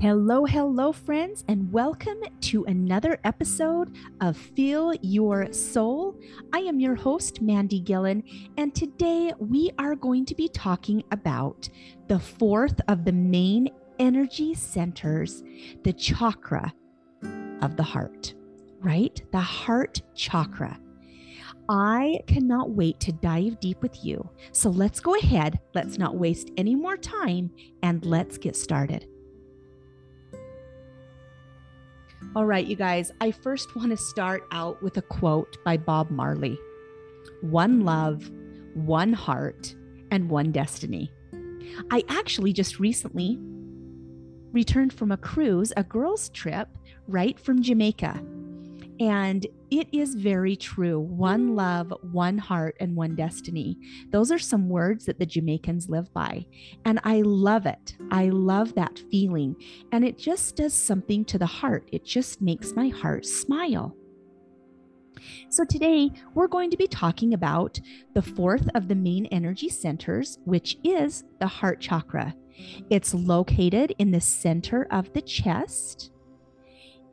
Hello, hello, friends, and welcome to another episode of Feel Your Soul. I am your host, Mandy Gillen, and today we are going to be talking about the fourth of the main energy centers, the chakra of the heart, right? The heart chakra. I cannot wait to dive deep with you. So let's go ahead, let's not waste any more time, and let's get started. All right, you guys, I first want to start out with a quote by Bob Marley One love, one heart, and one destiny. I actually just recently returned from a cruise, a girls' trip, right from Jamaica. And it is very true. One love, one heart, and one destiny. Those are some words that the Jamaicans live by. And I love it. I love that feeling. And it just does something to the heart. It just makes my heart smile. So, today we're going to be talking about the fourth of the main energy centers, which is the heart chakra. It's located in the center of the chest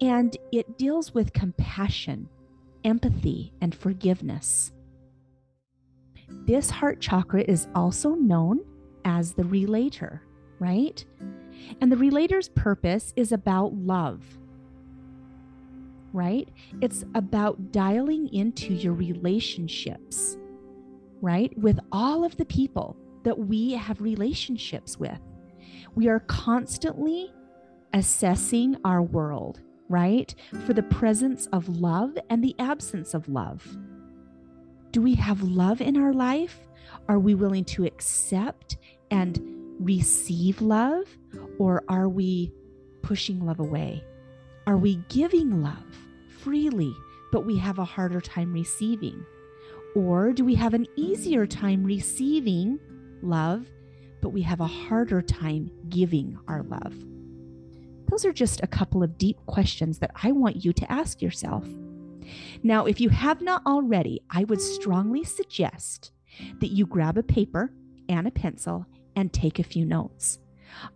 and it deals with compassion, empathy, and forgiveness. This heart chakra is also known as the relator, right? And the relator's purpose is about love, right? It's about dialing into your relationships, right? With all of the people that we have relationships with. We are constantly assessing our world right? For the presence of love and the absence of love. Do we have love in our life? Are we willing to accept and receive love? Or are we pushing love away? Are we giving love freely, but we have a harder time receiving? Or do we have an easier time receiving love, but we have a harder time giving our love? Those are just a couple of deep questions that I want you to ask yourself. Now, if you have not already, I would strongly suggest that you grab a paper and a pencil and take a few notes.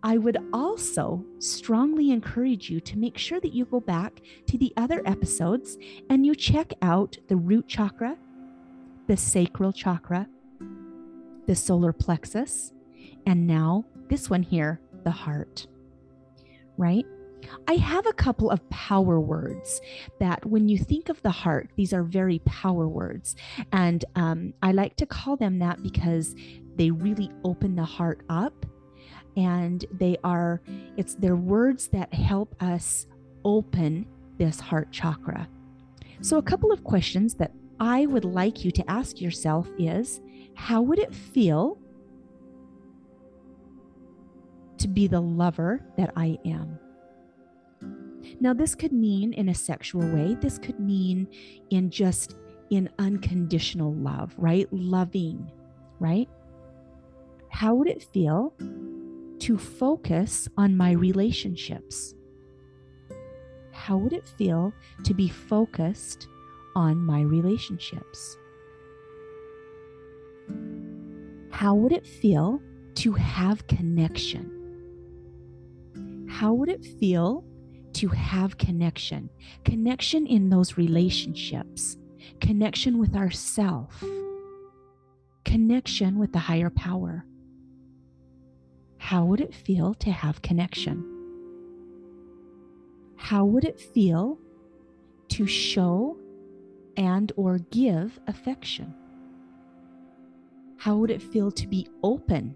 I would also strongly encourage you to make sure that you go back to the other episodes and you check out the root chakra, the sacral chakra, the solar plexus, and now this one here, the heart right? I have a couple of power words that, when you think of the heart, these are very power words. And um, I like to call them that because they really open the heart up. And they are, it's their words that help us open this heart chakra. So, a couple of questions that I would like you to ask yourself is how would it feel to be the lover that I am. Now, this could mean in a sexual way, this could mean in just in unconditional love, right? Loving, right? How would it feel to focus on my relationships? How would it feel to be focused on my relationships? How would it feel to have connection? How would it feel to have connection? Connection in those relationships, connection with ourself, connection with the higher power. How would it feel to have connection? How would it feel to show and or give affection? How would it feel to be open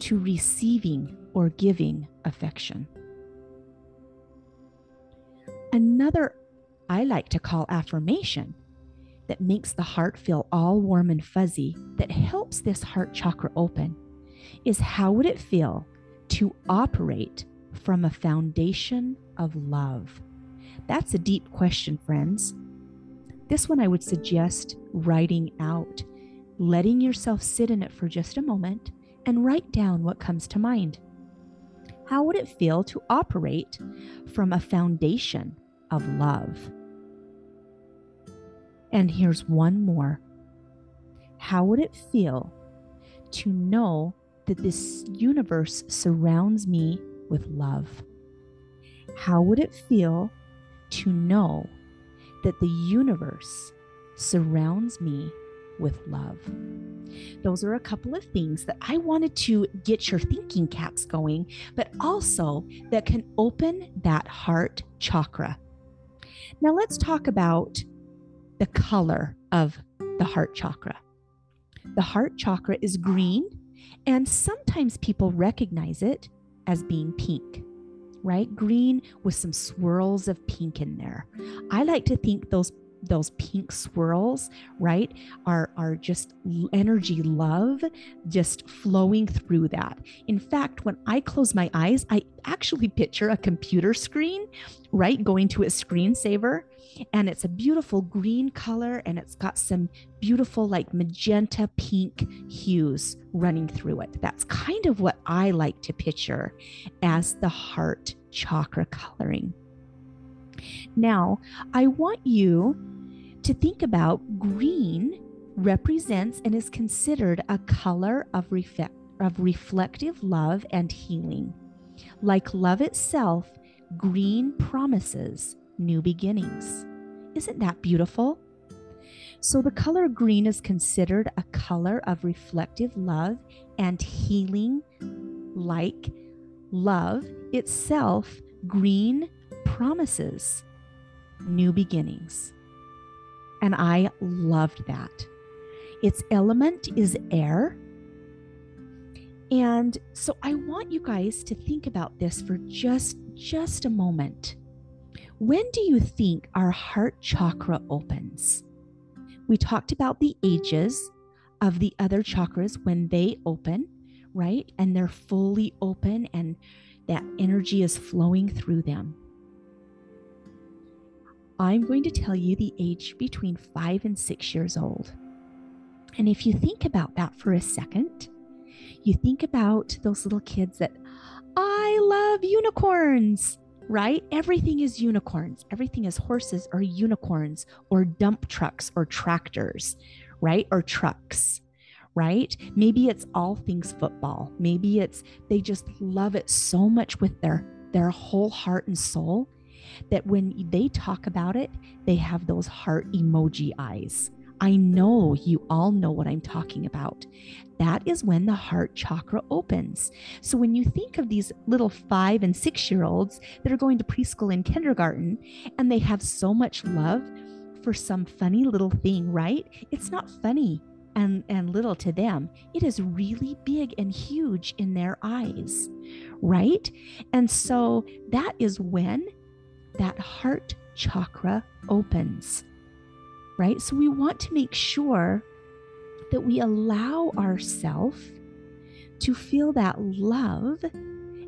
to receiving or giving affection. Another I like to call affirmation that makes the heart feel all warm and fuzzy, that helps this heart chakra open, is how would it feel to operate from a foundation of love? That's a deep question, friends. This one I would suggest writing out, letting yourself sit in it for just a moment and write down what comes to mind. How would it feel to operate from a foundation of love? And here's one more. How would it feel to know that this universe surrounds me with love? How would it feel to know that the universe surrounds me with love? Those are a couple of things that I wanted to get your thinking caps going, but also that can open that heart chakra. Now, let's talk about the color of the heart chakra. The heart chakra is green, and sometimes people recognize it as being pink, right? Green with some swirls of pink in there. I like to think those those pink swirls, right, are, are just energy love just flowing through that. In fact, when I close my eyes, I actually picture a computer screen, right, going to a screensaver. And it's a beautiful green color and it's got some beautiful, like magenta pink hues running through it. That's kind of what I like to picture as the heart chakra coloring. Now, I want you to think about green represents and is considered a color of, reflect, of reflective love and healing. Like love itself, green promises new beginnings. Isn't that beautiful? So, the color green is considered a color of reflective love and healing, like love itself, green promises new beginnings. And I loved that. Its element is air. And so I want you guys to think about this for just just a moment. When do you think our heart chakra opens? We talked about the ages of the other chakras when they open, right? And they're fully open and that energy is flowing through them. I'm going to tell you the age between five and six years old. And if you think about that for a second, you think about those little kids that I love unicorns, right? Everything is unicorns. Everything is horses or unicorns or dump trucks or tractors, right? Or trucks, right? Maybe it's all things football. Maybe it's they just love it so much with their their whole heart and soul that when they talk about it, they have those heart emoji eyes. I know you all know what I'm talking about. That is when the heart chakra opens. So, when you think of these little five and six year olds that are going to preschool and kindergarten and they have so much love for some funny little thing, right? It's not funny and, and little to them. It is really big and huge in their eyes, right? And so, that is when that heart chakra opens, right? So we want to make sure that we allow ourselves to feel that love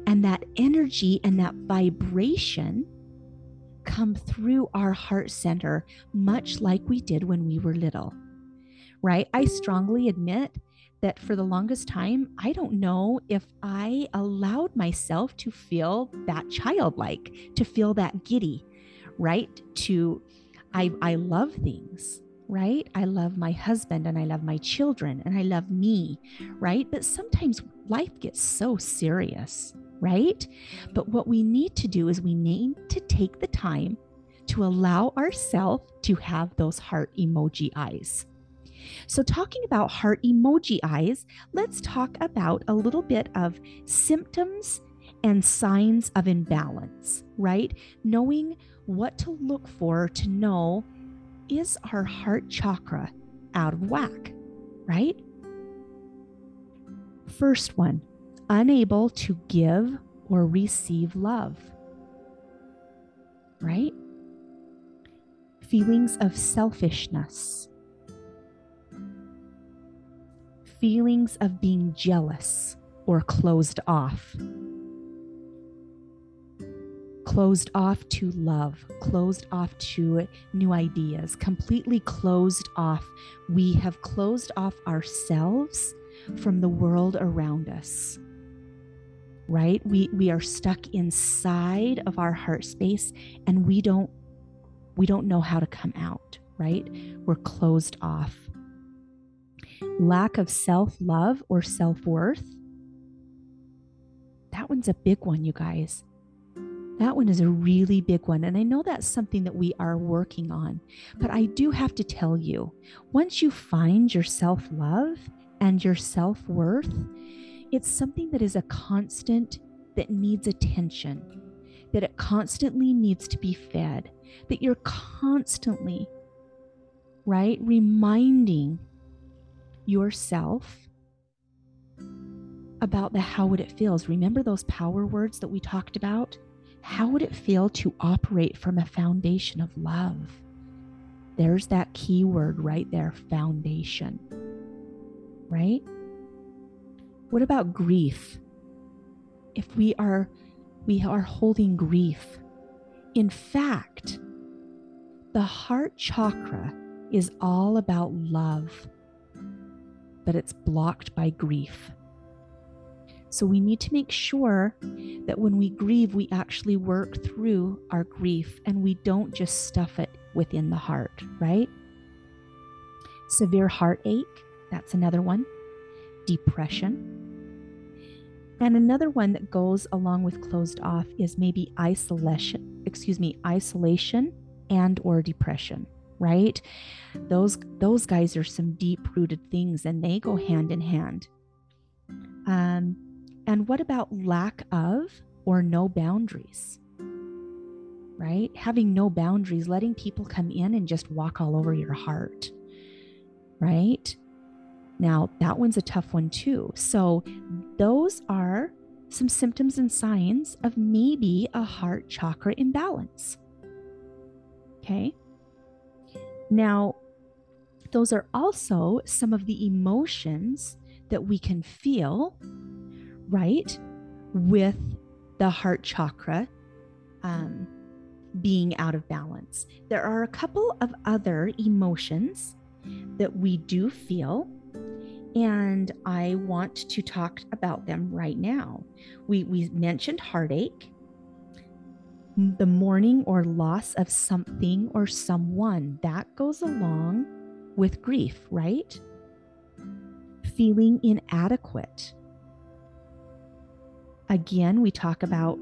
and that energy and that vibration come through our heart center, much like we did when we were little, right? I strongly admit that for the longest time, I don't know if I allowed myself to feel that childlike, to feel that giddy, right? To, I, I love things, right? I love my husband and I love my children and I love me, right? But sometimes life gets so serious, right? But what we need to do is we need to take the time to allow ourselves to have those heart emoji eyes so, talking about heart emoji eyes, let's talk about a little bit of symptoms and signs of imbalance, right? Knowing what to look for to know is our heart chakra out of whack, right? First one, unable to give or receive love, right? Feelings of selfishness, feelings of being jealous or closed off. Closed off to love, closed off to new ideas, completely closed off. We have closed off ourselves from the world around us right we we are stuck inside of our heart space and we don't we don't know how to come out right we're closed off lack of self love or self worth, That one's a big one, you guys. That one is a really big one. And I know that's something that we are working on. But I do have to tell you once you find your self love and your self worth, it's something that is a constant that needs attention, that it constantly needs to be fed, that you're constantly, right, reminding yourself about the how would it feels. Remember those power words that we talked about? How would it feel to operate from a foundation of love? There's that key word right there foundation. Right? What about grief? If we are we are holding grief. In fact, the heart chakra is all about love, but it's blocked by grief. So we need to make sure that when we grieve, we actually work through our grief and we don't just stuff it within the heart, right? Severe heartache, that's another one. Depression. And another one that goes along with closed off is maybe isolation, excuse me, isolation and or depression, right? Those those guys are some deep-rooted things and they go hand in hand. Um and what about lack of or no boundaries? Right? Having no boundaries, letting people come in and just walk all over your heart. Right? Now, that one's a tough one too. So, those are some symptoms and signs of maybe a heart chakra imbalance. Okay. Now, those are also some of the emotions that we can feel right with the heart chakra um, being out of balance. There are a couple of other emotions that we do feel, and I want to talk about them right now. We, we mentioned heartache, the mourning or loss of something or someone that goes along with grief, right? Feeling inadequate Again, we talk about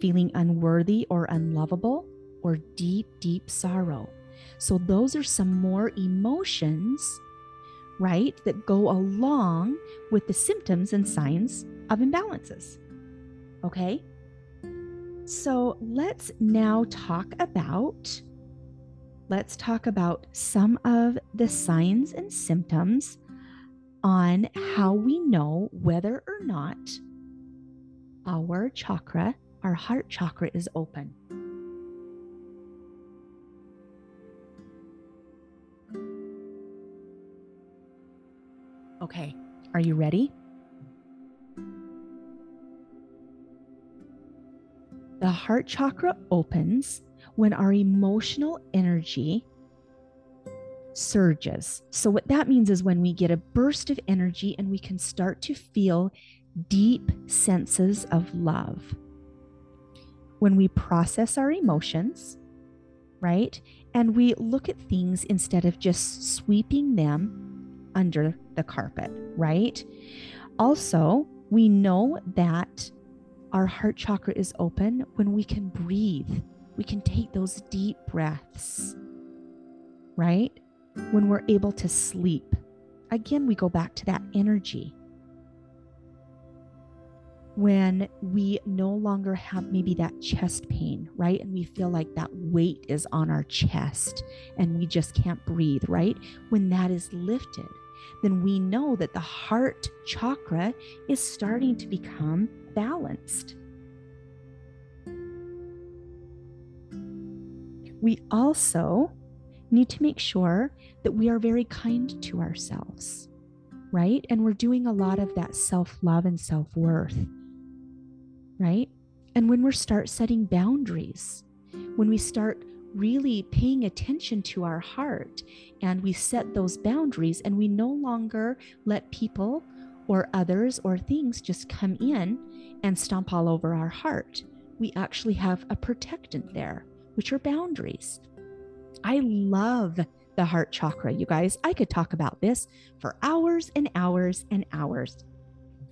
feeling unworthy or unlovable or deep, deep sorrow. So, those are some more emotions, right, that go along with the symptoms and signs of imbalances. Okay? So, let's now talk about let's talk about some of the signs and symptoms on how we know whether or not our chakra, our heart chakra, is open. Okay, are you ready? The heart chakra opens when our emotional energy surges. So, what that means is when we get a burst of energy and we can start to feel deep senses of love. When we process our emotions, right? And we look at things instead of just sweeping them under the carpet, right? Also, we know that our heart chakra is open when we can breathe. We can take those deep breaths, right? When we're able to sleep. Again, we go back to that energy when we no longer have maybe that chest pain, right? And we feel like that weight is on our chest and we just can't breathe, right? When that is lifted, then we know that the heart chakra is starting to become balanced. We also need to make sure that we are very kind to ourselves, right? And we're doing a lot of that self love and self worth right? And when we start setting boundaries, when we start really paying attention to our heart and we set those boundaries and we no longer let people or others or things just come in and stomp all over our heart. We actually have a protectant there, which are boundaries. I love the heart chakra, you guys. I could talk about this for hours and hours and hours.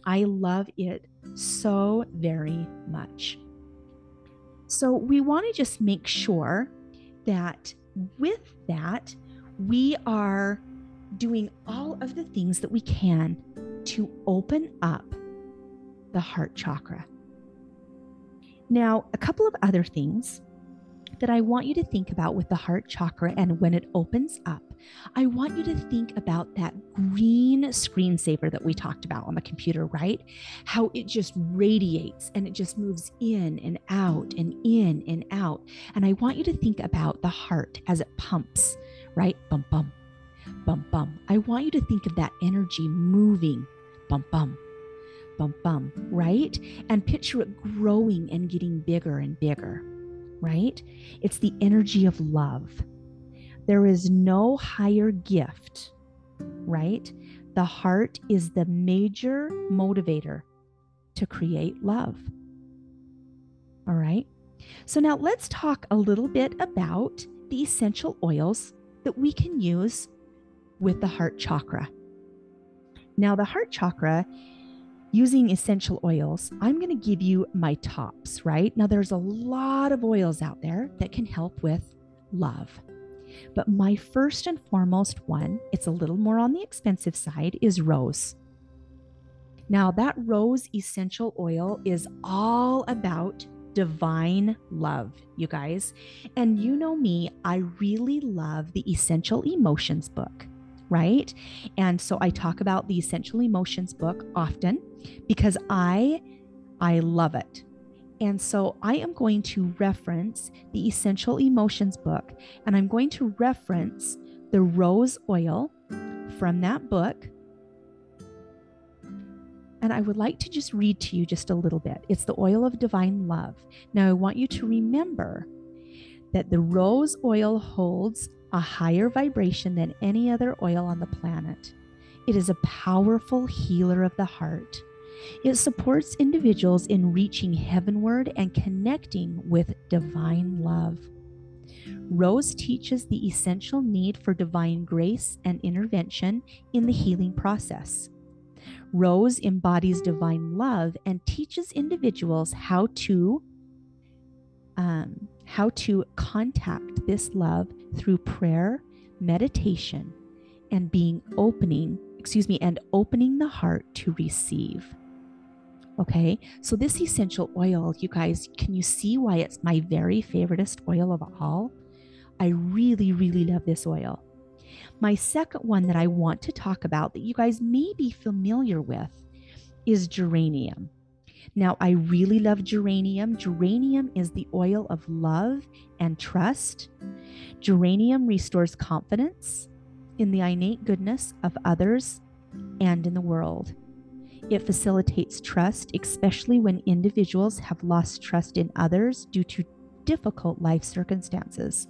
I love it so very much. So, we want to just make sure that with that, we are doing all of the things that we can to open up the heart chakra. Now, a couple of other things that I want you to think about with the heart chakra and when it opens up, I want you to think about that green screensaver that we talked about on the computer, right? How it just radiates and it just moves in and out and in and out. And I want you to think about the heart as it pumps, right? Bum, bum, bum, bum. I want you to think of that energy moving, bum, bum, bum, bum, right? And picture it growing and getting bigger and bigger, right? It's the energy of love. There is no higher gift, right? The heart is the major motivator to create love. All right. So now let's talk a little bit about the essential oils that we can use with the heart chakra. Now, the heart chakra, using essential oils, I'm going to give you my tops, right? Now, there's a lot of oils out there that can help with love. But my first and foremost one, it's a little more on the expensive side, is rose. Now, that rose essential oil is all about divine love, you guys. And you know me, I really love the Essential Emotions book right? And so I talk about the Essential Emotions book often because I I love it. And so I am going to reference the Essential Emotions book and I'm going to reference the rose oil from that book. And I would like to just read to you just a little bit. It's the oil of divine love. Now, I want you to remember that the rose oil holds a higher vibration than any other oil on the planet. It is a powerful healer of the heart. It supports individuals in reaching heavenward and connecting with divine love. Rose teaches the essential need for divine grace and intervention in the healing process. Rose embodies divine love and teaches individuals how to um, how to contact this love through prayer, meditation, and being opening, excuse me, and opening the heart to receive. Okay, so this essential oil, you guys, can you see why it's my very favoriteest oil of all? I really, really love this oil. My second one that I want to talk about that you guys may be familiar with is geranium. Now, I really love geranium. Geranium is the oil of love and trust. Geranium restores confidence in the innate goodness of others and in the world. It facilitates trust, especially when individuals have lost trust in others due to difficult life circumstances.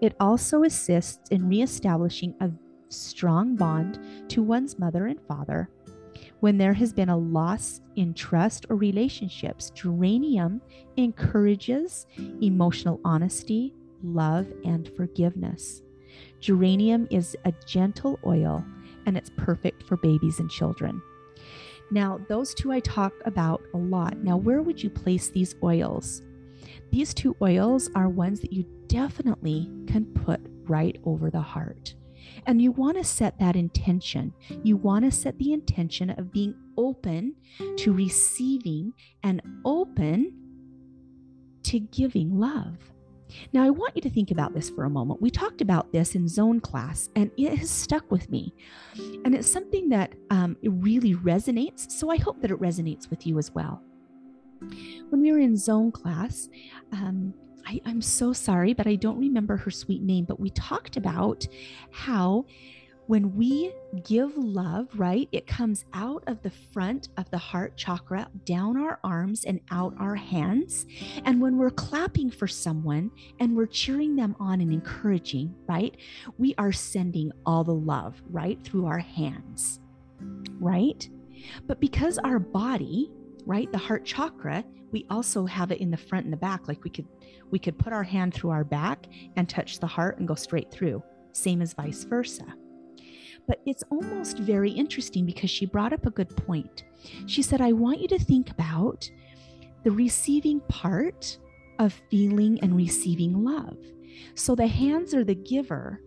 It also assists in reestablishing a strong bond to one's mother and father when there has been a loss in trust or relationships, geranium encourages emotional honesty, love, and forgiveness. Geranium is a gentle oil and it's perfect for babies and children. Now, those two I talk about a lot. Now, where would you place these oils? These two oils are ones that you definitely can put right over the heart. And you want to set that intention. You want to set the intention of being open to receiving and open to giving love. Now, I want you to think about this for a moment. We talked about this in zone class, and it has stuck with me. And it's something that um, really resonates. So I hope that it resonates with you as well. When we were in zone class, um, I, I'm so sorry, but I don't remember her sweet name. But we talked about how when we give love, right, it comes out of the front of the heart chakra, down our arms and out our hands. And when we're clapping for someone and we're cheering them on and encouraging, right, we are sending all the love right through our hands, right? But because our body, right, the heart chakra, we also have it in the front and the back. Like we could we could put our hand through our back and touch the heart and go straight through, same as vice versa. But it's almost very interesting because she brought up a good point. She said, I want you to think about the receiving part of feeling and receiving love. So the hands are the giver,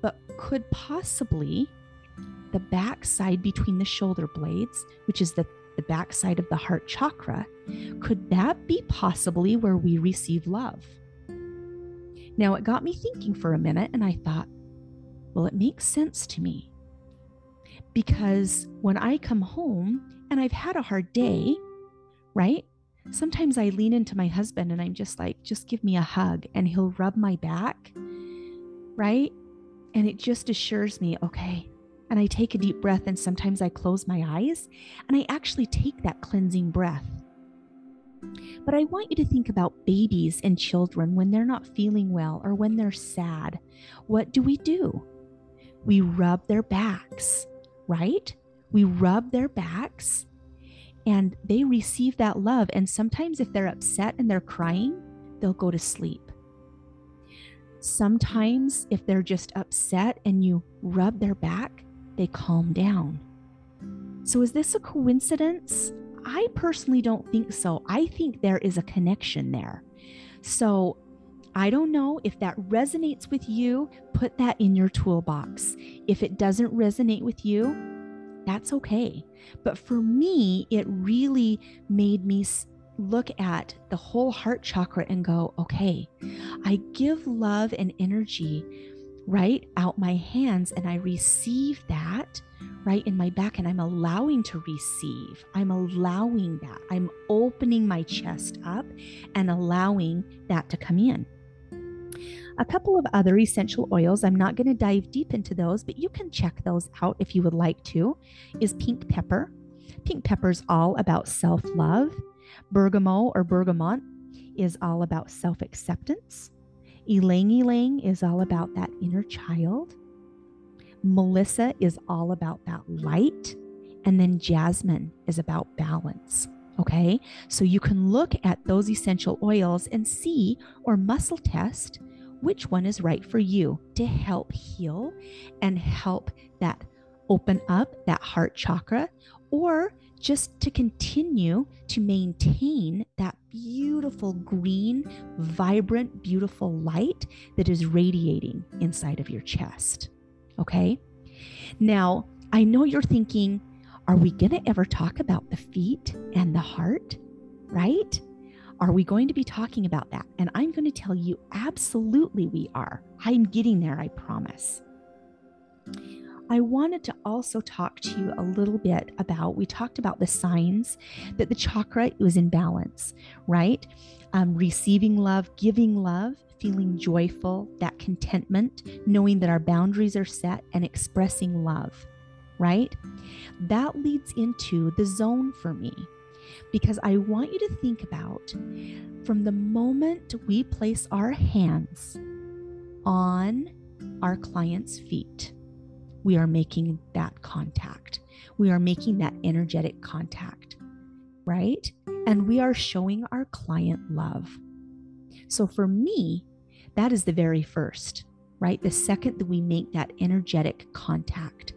but could possibly the back side between the shoulder blades, which is the, the backside of the heart chakra, could that be possibly where we receive love? Now, it got me thinking for a minute, and I thought, well, it makes sense to me. Because when I come home and I've had a hard day, right? Sometimes I lean into my husband and I'm just like, just give me a hug, and he'll rub my back, right? And it just assures me, okay. And I take a deep breath, and sometimes I close my eyes and I actually take that cleansing breath. But I want you to think about babies and children when they're not feeling well or when they're sad. What do we do? We rub their backs, right? We rub their backs and they receive that love. And sometimes, if they're upset and they're crying, they'll go to sleep. Sometimes, if they're just upset and you rub their back, they calm down. So, is this a coincidence? I personally don't think so. I think there is a connection there. So, I don't know if that resonates with you, put that in your toolbox. If it doesn't resonate with you, that's okay. But for me, it really made me look at the whole heart chakra and go, okay, I give love and energy right out my hands and I receive that right in my back and I'm allowing to receive. I'm allowing that. I'm opening my chest up and allowing that to come in. A couple of other essential oils, I'm not going to dive deep into those, but you can check those out if you would like to, is pink pepper. Pink pepper is all about self love. Bergamot or bergamot is all about self acceptance. Ylang ylang is all about that inner child. Melissa is all about that light. And then jasmine is about balance. Okay, so you can look at those essential oils and see or muscle test which one is right for you to help heal and help that open up that heart chakra or just to continue to maintain that beautiful green, vibrant, beautiful light that is radiating inside of your chest. Okay. Now, I know you're thinking, are we going to ever talk about the feet and the heart? Right? Are we going to be talking about that? And I'm going to tell you, absolutely, we are. I'm getting there, I promise. I wanted to also talk to you a little bit about we talked about the signs that the chakra was in balance, right? Um, receiving love, giving love, feeling joyful, that contentment, knowing that our boundaries are set, and expressing love, right? That leads into the zone for me because I want you to think about from the moment we place our hands on our client's feet, we are making that contact. We are making that energetic contact, right? And we are showing our client love. So for me, that is the very first, right? The second that we make that energetic contact.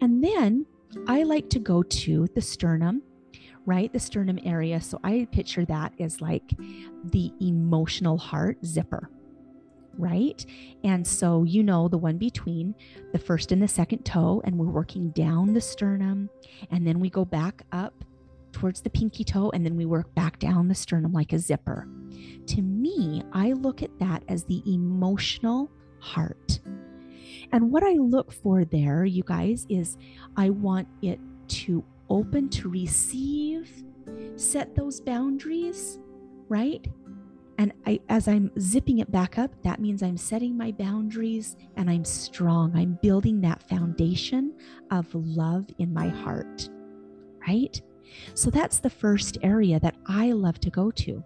And then I like to go to the sternum right? The sternum area. So I picture that as like the emotional heart zipper, right? And so, you know, the one between the first and the second toe, and we're working down the sternum, and then we go back up towards the pinky toe, and then we work back down the sternum like a zipper. To me, I look at that as the emotional heart. And what I look for there, you guys, is I want it to open to receive, set those boundaries, right? And I, as I'm zipping it back up, that means I'm setting my boundaries and I'm strong. I'm building that foundation of love in my heart, right? So that's the first area that I love to go to.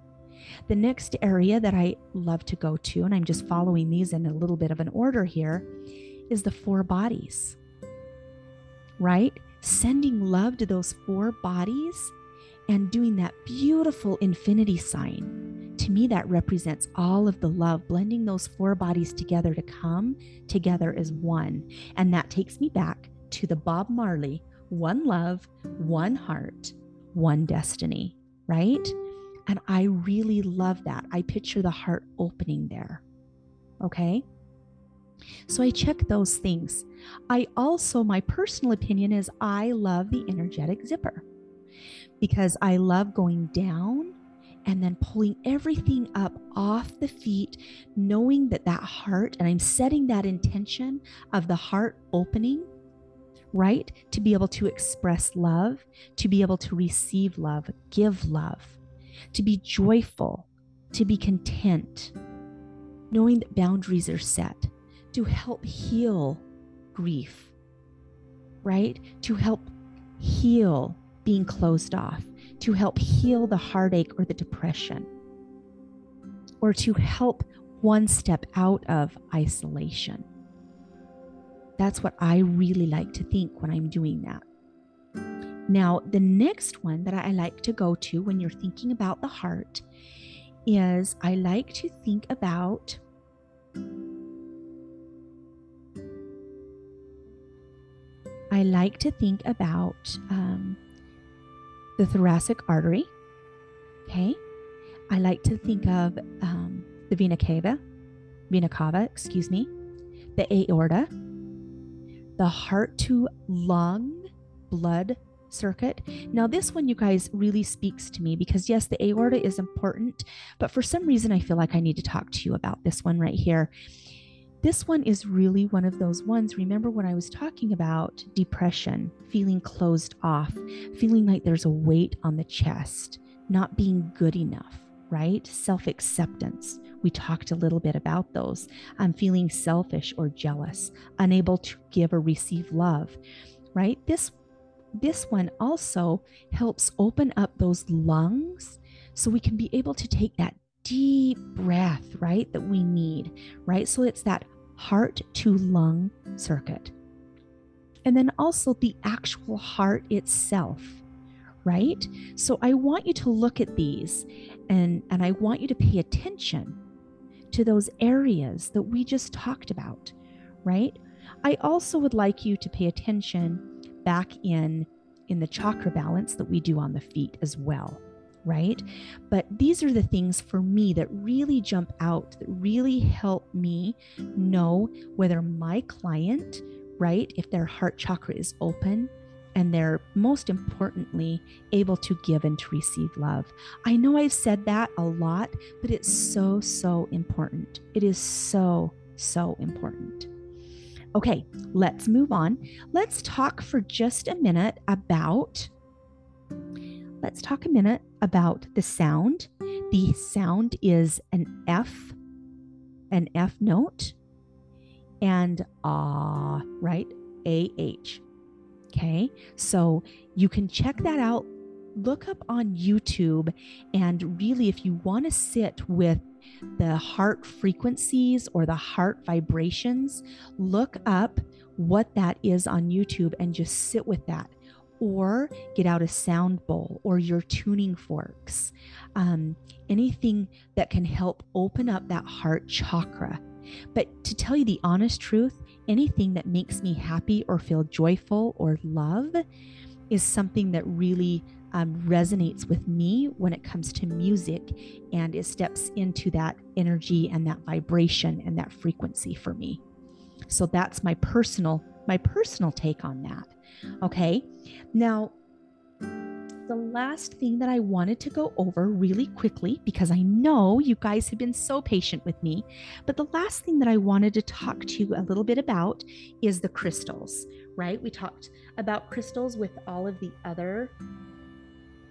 The next area that I love to go to, and I'm just following these in a little bit of an order here, is the four bodies, right? sending love to those four bodies and doing that beautiful infinity sign. To me, that represents all of the love, blending those four bodies together to come together as one. And that takes me back to the Bob Marley one love, one heart, one destiny, right? And I really love that. I picture the heart opening there. Okay. So I check those things. I also, my personal opinion is I love the energetic zipper because I love going down and then pulling everything up off the feet, knowing that that heart, and I'm setting that intention of the heart opening, right? To be able to express love, to be able to receive love, give love, to be joyful, to be content, knowing that boundaries are set, to help heal grief, right? To help heal being closed off, to help heal the heartache or the depression, or to help one step out of isolation. That's what I really like to think when I'm doing that. Now, the next one that I like to go to when you're thinking about the heart is I like to think about I like to think about um, the thoracic artery. Okay. I like to think of um, the vena cava, vena cava, excuse me, the aorta, the heart to lung blood circuit. Now, this one, you guys, really speaks to me because, yes, the aorta is important, but for some reason, I feel like I need to talk to you about this one right here. This one is really one of those ones. Remember when I was talking about depression, feeling closed off, feeling like there's a weight on the chest, not being good enough, right? Self acceptance. We talked a little bit about those. I'm feeling selfish or jealous, unable to give or receive love, right? This this one also helps open up those lungs so we can be able to take that deep breath, right, that we need, right? So it's that heart to lung circuit. And then also the actual heart itself, right? So I want you to look at these and, and I want you to pay attention to those areas that we just talked about, right? I also would like you to pay attention back in in the chakra balance that we do on the feet as well right? But these are the things for me that really jump out, that really help me know whether my client, right, if their heart chakra is open and they're most importantly able to give and to receive love. I know I've said that a lot, but it's so, so important. It is so, so important. Okay, let's move on. Let's talk for just a minute about let's talk a minute about the sound. The sound is an F, an F note, and ah, right? AH. Okay, so you can check that out. Look up on YouTube, and really, if you want to sit with the heart frequencies or the heart vibrations, look up what that is on YouTube and just sit with that or get out a sound bowl or your tuning forks, um, anything that can help open up that heart chakra. But to tell you the honest truth, anything that makes me happy or feel joyful or love is something that really um, resonates with me when it comes to music and it steps into that energy and that vibration and that frequency for me. So that's my personal my personal take on that. Okay. Now, the last thing that I wanted to go over really quickly, because I know you guys have been so patient with me, but the last thing that I wanted to talk to you a little bit about is the crystals, right? We talked about crystals with all of the other.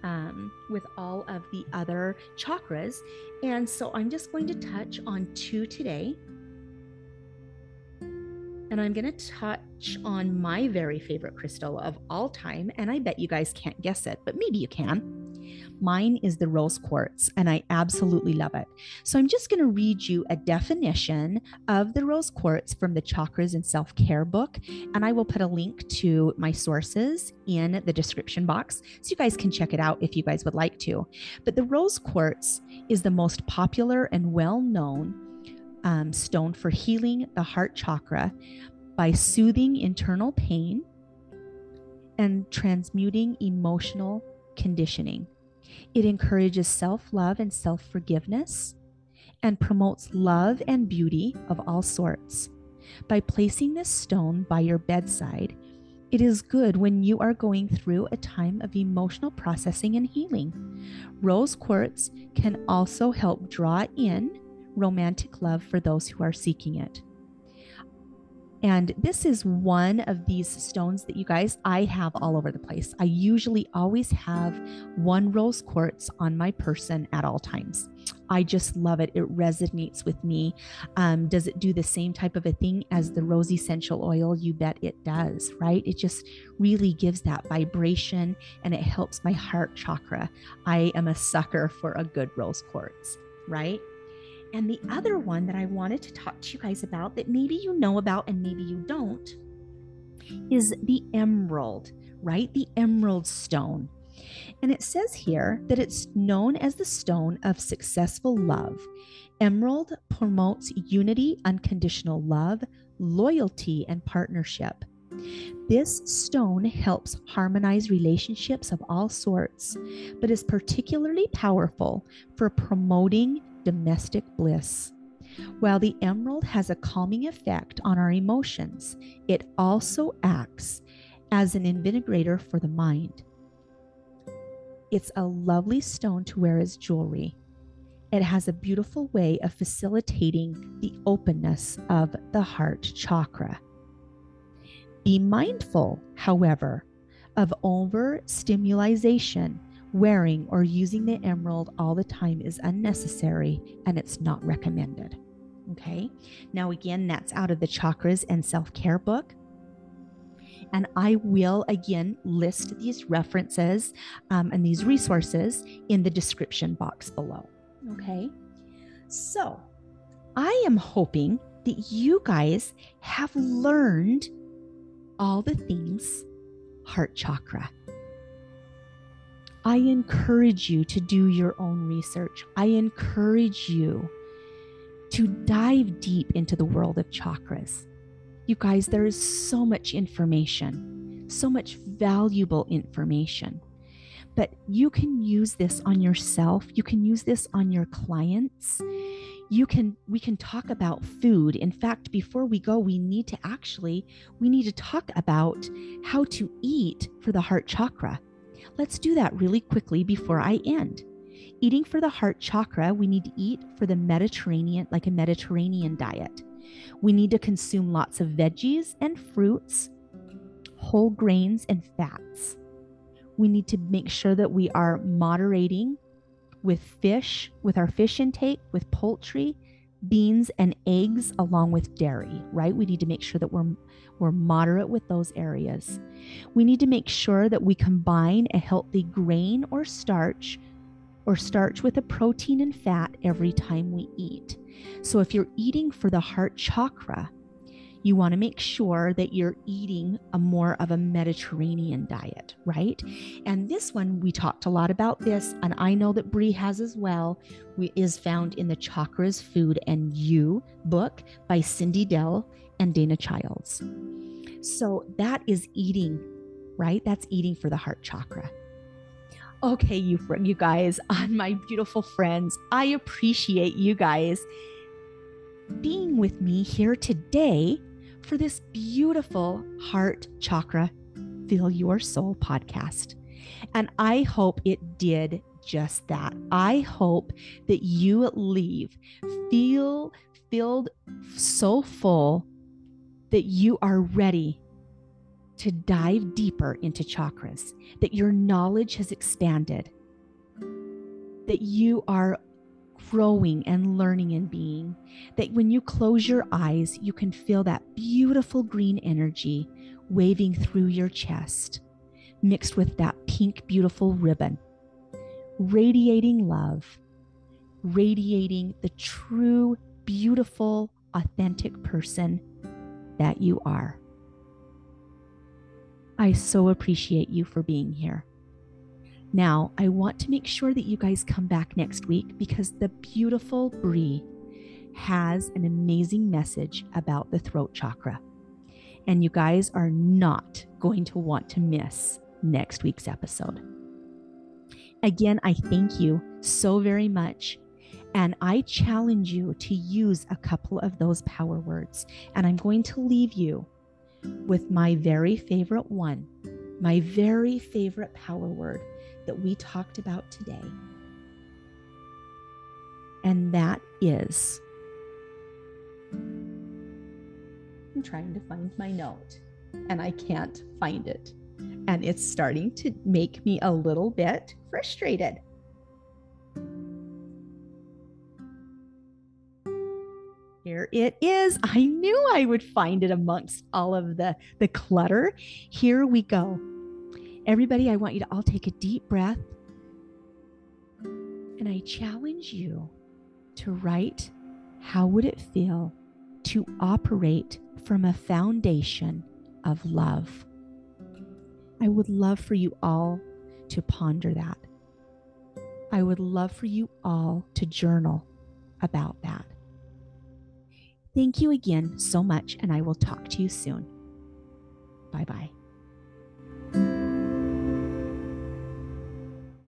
Um, with all of the other chakras. And so I'm just going to touch on two today and I'm going to touch on my very favorite crystal of all time. And I bet you guys can't guess it, but maybe you can. Mine is the rose quartz, and I absolutely love it. So I'm just going to read you a definition of the rose quartz from the Chakras and Self Care book, and I will put a link to my sources in the description box so you guys can check it out if you guys would like to. But the rose quartz is the most popular and well known um, stone for healing the heart chakra by soothing internal pain and transmuting emotional conditioning. It encourages self love and self forgiveness and promotes love and beauty of all sorts. By placing this stone by your bedside, it is good when you are going through a time of emotional processing and healing. Rose quartz can also help draw in romantic love for those who are seeking it. And this is one of these stones that you guys, I have all over the place. I usually always have one rose quartz on my person at all times. I just love it. It resonates with me. Um, does it do the same type of a thing as the rose essential oil? You bet it does, right? It just really gives that vibration and it helps my heart chakra. I am a sucker for a good rose quartz, right? And the other one that I wanted to talk to you guys about that maybe you know about and maybe you don't is the emerald, right? The emerald stone. And it says here that it's known as the stone of successful love. Emerald promotes unity, unconditional love, loyalty, and partnership. This stone helps harmonize relationships of all sorts, but is particularly powerful for promoting domestic bliss. While the emerald has a calming effect on our emotions, it also acts as an invigorator for the mind. It's a lovely stone to wear as jewelry. It has a beautiful way of facilitating the openness of the heart chakra. Be mindful, however, of overstimulation wearing or using the emerald all the time is unnecessary and it's not recommended. Okay. Now, again, that's out of the chakras and self care book. And I will again list these references um, and these resources in the description box below. Okay. So I am hoping that you guys have learned all the things heart chakra. I encourage you to do your own research. I encourage you to dive deep into the world of chakras. You guys, there is so much information, so much valuable information. But you can use this on yourself. You can use this on your clients. You can we can talk about food. In fact, before we go, we need to actually we need to talk about how to eat for the heart chakra Let's do that really quickly before I end. Eating for the heart chakra, we need to eat for the Mediterranean, like a Mediterranean diet. We need to consume lots of veggies and fruits, whole grains, and fats. We need to make sure that we are moderating with fish, with our fish intake, with poultry, beans, and eggs, along with dairy, right? We need to make sure that we're we're moderate with those areas. We need to make sure that we combine a healthy grain or starch or starch with a protein and fat every time we eat. So if you're eating for the heart chakra, you want to make sure that you're eating a more of a Mediterranean diet, right? And this one, we talked a lot about this, and I know that Brie has as well, we, is found in the Chakras, Food, and You book by Cyndi Dale and Dana Childs. So that is eating, right? That's eating for the heart chakra. Okay, you you guys, on my beautiful friends, I appreciate you guys being with me here today for this beautiful heart chakra fill your soul podcast. And I hope it did just that. I hope that you leave feel filled so full that you are ready to dive deeper into chakras, that your knowledge has expanded, that you are growing and learning and being, that when you close your eyes, you can feel that beautiful green energy waving through your chest, mixed with that pink, beautiful ribbon, radiating love, radiating the true, beautiful, authentic person that you are. I so appreciate you for being here. Now, I want to make sure that you guys come back next week because the beautiful Bree has an amazing message about the throat chakra. And you guys are not going to want to miss next week's episode. Again, I thank you so very much. And I challenge you to use a couple of those power words. And I'm going to leave you with my very favorite one, my very favorite power word that we talked about today. And that is I'm trying to find my note and I can't find it. And it's starting to make me a little bit frustrated. It is. I knew I would find it amongst all of the, the clutter. Here we go. Everybody, I want you to all take a deep breath. And I challenge you to write how would it feel to operate from a foundation of love? I would love for you all to ponder that. I would love for you all to journal about that. Thank you again so much, and I will talk to you soon. Bye bye.